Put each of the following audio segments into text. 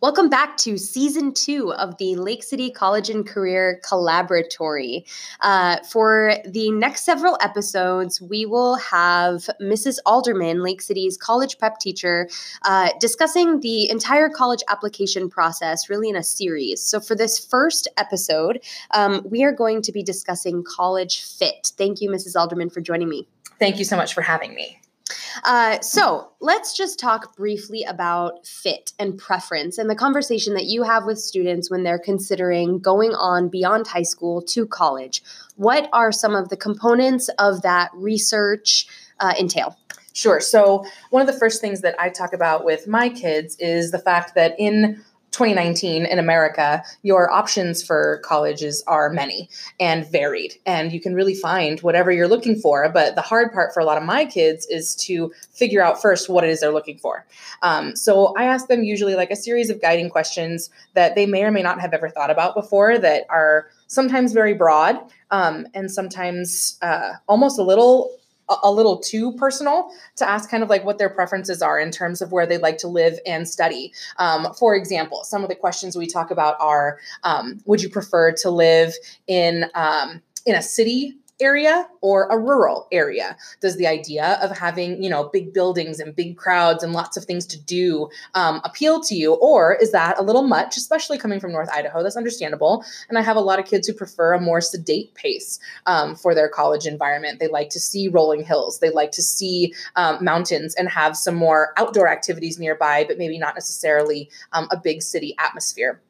Welcome back to season two of the Lake City College and Career Collaboratory. Uh, for the next several episodes, we will have Mrs. Alderman, Lake City's college prep teacher, uh, discussing the entire college application process, really in a series. So, for this first episode, um, we are going to be discussing college fit. Thank you, Mrs. Alderman, for joining me. Thank you so much for having me. Uh, so let's just talk briefly about fit and preference and the conversation that you have with students when they're considering going on beyond high school to college. What are some of the components of that research uh, entail? Sure. So, one of the first things that I talk about with my kids is the fact that in 2019 in America, your options for colleges are many and varied, and you can really find whatever you're looking for. But the hard part for a lot of my kids is to figure out first what it is they're looking for. Um, so I ask them usually like a series of guiding questions that they may or may not have ever thought about before that are sometimes very broad um, and sometimes uh, almost a little a little too personal to ask kind of like what their preferences are in terms of where they'd like to live and study. Um, for example, some of the questions we talk about are um, Would you prefer to live in, um, in a city area or a rural area? Does the idea of having, you know, big buildings and big crowds and lots of things to do um, appeal to you? Or is that a little much, especially coming from North Idaho? That's understandable. And I have a lot of kids who prefer a more sedate pace um, for their college environment. They like to see rolling hills, they like to see um, mountains and have some more outdoor activities nearby, but maybe not necessarily um, a big city atmosphere.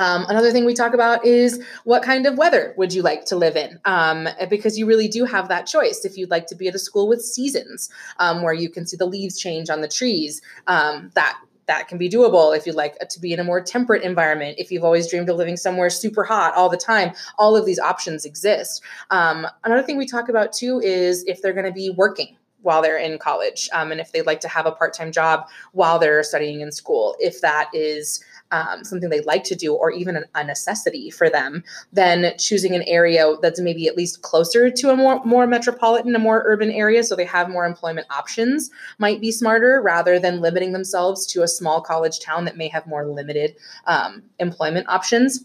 Um, another thing we talk about is what kind of weather would you like to live in? Um, because you really do have that choice. If you'd like to be at a school with seasons um, where you can see the leaves change on the trees, um, that that can be doable if you'd like to be in a more temperate environment if you've always dreamed of living somewhere super hot all the time all of these options exist um, another thing we talk about too is if they're going to be working while they're in college um, and if they'd like to have a part-time job while they're studying in school if that is um, something they like to do or even a necessity for them, than choosing an area that's maybe at least closer to a more, more metropolitan, a more urban area so they have more employment options might be smarter rather than limiting themselves to a small college town that may have more limited um, employment options.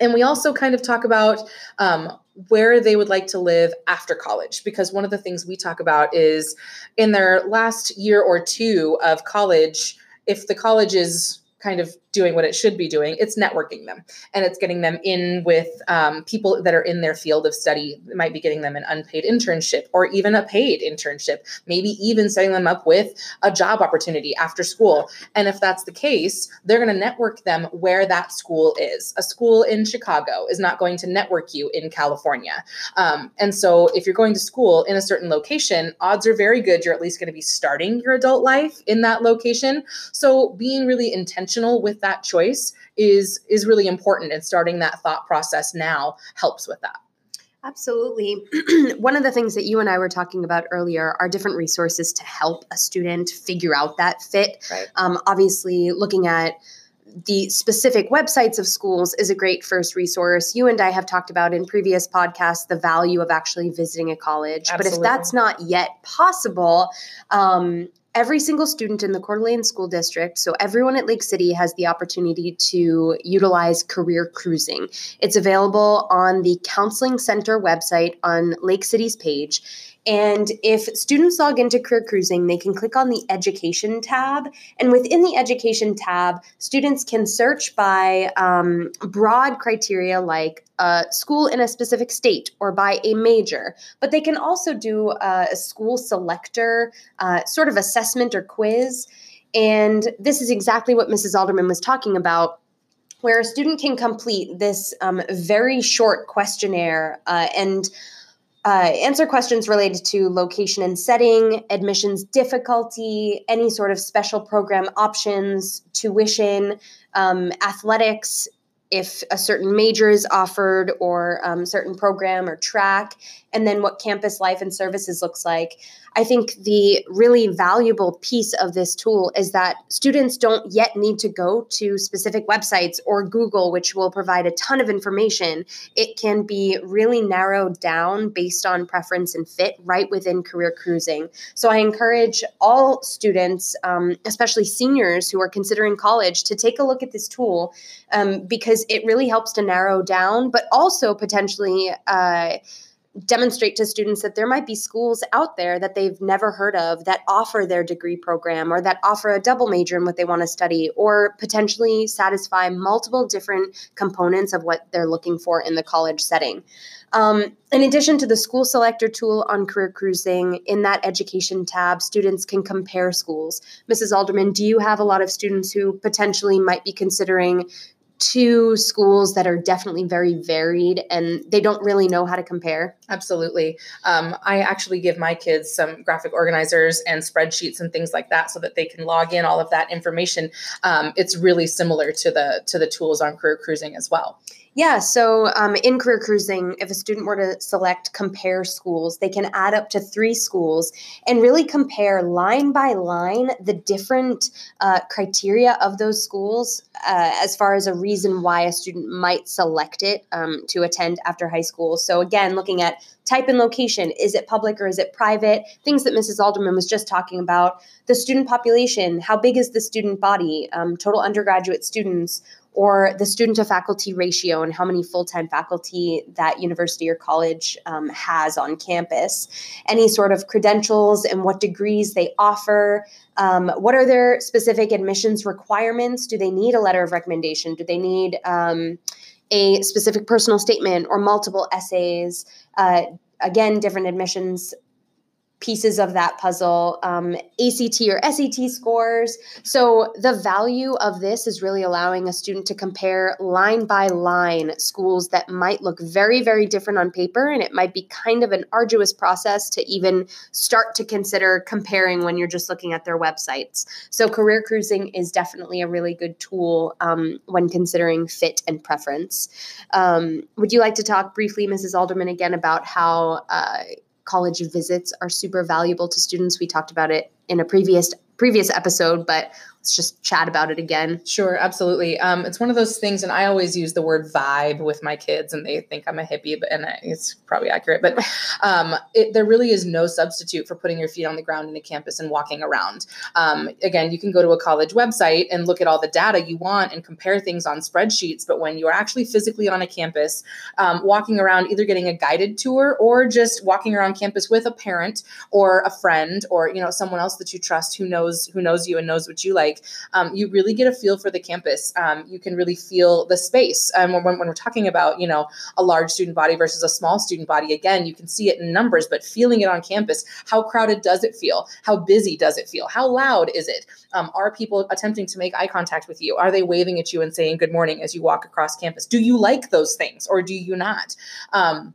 And we also kind of talk about um, where they would like to live after college because one of the things we talk about is in their last year or two of college if the college is kind of doing what it should be doing it's networking them. And it's getting them in with um, people that are in their field of study it might be getting them an unpaid internship or even a paid internship maybe even setting them up with a job opportunity after school. And if that's the case they're going to network them where that school is. A school in chicago is not going to network you in california. Um, and so if you're going to school in a certain location odds are very good you're at least going to be starting your adult life in that location. So being really intentional with that choice is is really important and starting that thought process now helps with that Absolutely. One of the things that you and I were talking about earlier are different resources to help a student figure out that fit. Right. Um, obviously, looking at the specific websites of schools is a great first resource. You and I have talked about in previous podcasts the value of actually visiting a college. Absolutely. But if that's not yet possible, um, every single student in the Coeur d'Alene School District, so everyone at Lake City has the opportunity to utilize career cruising. It's available on the Counseling Center website on Lake City's page. And if students log into Career Cruising, they can click on the Education tab. And within the Education tab, students can search by um, broad criteria like a school in a specific state or by a major. But they can also do a, school selector uh, sort of assessment or quiz. And this is exactly what Mrs. Alderman was talking about where a student can complete this um, very short questionnaire uh, and uh, answer questions related to location and setting, admissions difficulty, any sort of special program options, tuition, um, athletics, if a certain major is offered or um, certain program or track, and then what campus life and services looks like. I think the really valuable piece of this tool is that students don't yet need to go to specific websites or Google, which will provide a ton of information. It can be really narrowed down based on preference and fit right within career cruising. So I encourage all students, um, especially seniors who are considering college, to take a look at this tool um, because it really helps to narrow down, but also potentially. Uh, demonstrate to students that there might be schools out there that they've never heard of that offer their degree program or that offer a double major in what they want to study or potentially satisfy multiple different components of what they're looking for in the college setting. Um, in addition to the school selector tool on career cruising, in that education tab, students can compare schools. Mrs. Alderman, do you have a lot of students who potentially might be considering two schools that are definitely very varied and they don't really know how to compare? Absolutely. Um, I actually give my kids some graphic organizers and spreadsheets and things like that so that they can log in all of that information. Um, it's really similar to the to the tools on career cruising as well. Yeah, so um, in career cruising, if a student were to select compare schools, they can add up to three schools and really compare line by line the different uh, criteria of those schools uh, as far as a reason why a student might select it um, to attend after high school. So, again, looking at type and location is it public or is it private? Things that Mrs. Alderman was just talking about. The student population, how big is the student body? Um, total undergraduate students or the student to faculty ratio and how many full time faculty that university or college um, has on campus, any sort of credentials and what degrees they offer. Um, what are their specific admissions requirements? Do they need a letter of recommendation? Do they need um, a specific personal statement or multiple essays? Uh, again, different admissions pieces of that puzzle, um, ACT or SAT scores. So the value of this is really allowing a student to compare line by line schools that might look very, very different on paper, and it might be kind of an arduous process to even start to consider comparing when you're just looking at their websites. So career cruising is definitely a really good tool um, when considering fit and preference. Um, would you like to talk briefly, Mrs. Alderman, again about how uh, college visits are super valuable to students. We talked about it in a previous previous episode, but let's just chat about it again. Sure, absolutely. Um, it's one of those things, and I always use the word vibe with my kids, and they think I'm a hippie, but and it's probably accurate. But um, it, there really is no substitute for putting your feet on the ground in a campus and walking around. Um, again, you can go to a college website and look at all the data you want and compare things on spreadsheets. But when you are actually physically on a campus, um, walking around, either getting a guided tour or just walking around campus with a parent or a friend or you know someone else that you trust who knows who knows you and knows what you like like, um, you really get a feel for the campus. Um, you can really feel the space. And um, when, when, we're talking about, you know, a large student body versus a small student body, again, you can see it in numbers, but feeling it on campus, how crowded does it feel? How busy does it feel? How loud is it? Um, are people attempting to make eye contact with you? Are they waving at you and saying good morning as you walk across campus? Do you like those things or do you not? Um,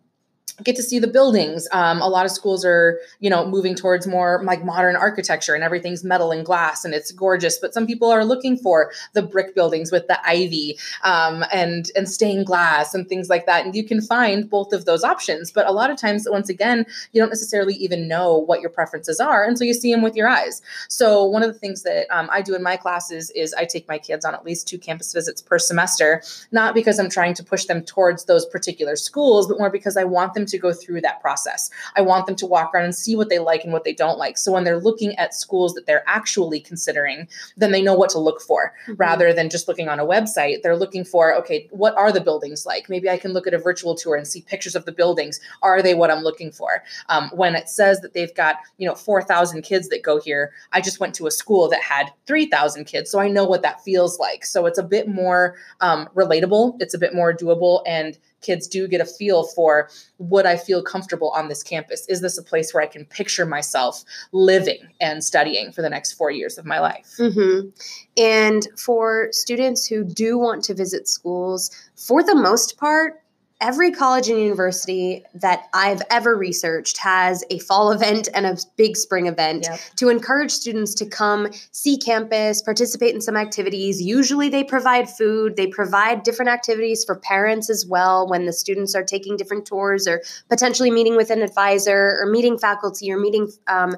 get to see the buildings. Um, a lot of schools are, you know, moving towards more like modern architecture and everything's metal and glass and it's gorgeous. But some people are looking for the brick buildings with the ivy um, and and stained glass and things like that. And you can find both of those options. But a lot of times, once again, you don't necessarily even know what your preferences are until you see them with your eyes. So one of the things that um, I do in my classes is I take my kids on at least two campus visits per semester, not because I'm trying to push them towards those particular schools, but more because I want them to go through that process. I want them to walk around and see what they like and what they don't like. So when they're looking at schools that they're actually considering, then they know what to look for mm-hmm. rather than just looking on a website. They're looking for, okay, what are the buildings like? Maybe I can look at a virtual tour and see pictures of the buildings. Are they what I'm looking for? Um, when it says that they've got, you know, 4,000 kids that go here, I just went to a school that had 3,000 kids. So I know what that feels like. So it's a bit more um, relatable. It's a bit more doable and kids do get a feel for would I feel comfortable on this campus? Is this a place where I can picture myself living and studying for the next four years of my life? Mm-hmm. And for students who do want to visit schools, for the most part, every college and university that I've ever researched has a fall event and a big spring event yep. to encourage students to come see campus, participate in some activities. Usually they provide food, they provide different activities for parents as well when the students are taking different tours or potentially meeting with an advisor or meeting faculty or meeting um,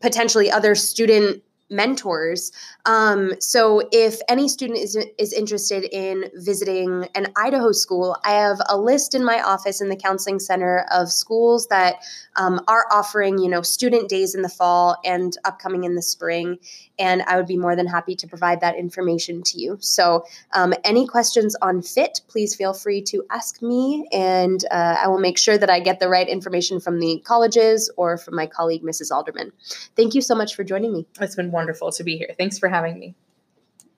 potentially other student mentors. Um, so if any student is, is interested in visiting an Idaho school, I have a list in my office in the counseling center of schools that um, are offering, you know, student days in the fall and upcoming in the spring. And I would be more than happy to provide that information to you. So um, any questions on FIT, please feel free to ask me, and uh, I will make sure that I get the right information from the colleges or from my colleague, Mrs. Alderman. Thank you so much for joining me. It's been wonderful to be here. Thanks for having me.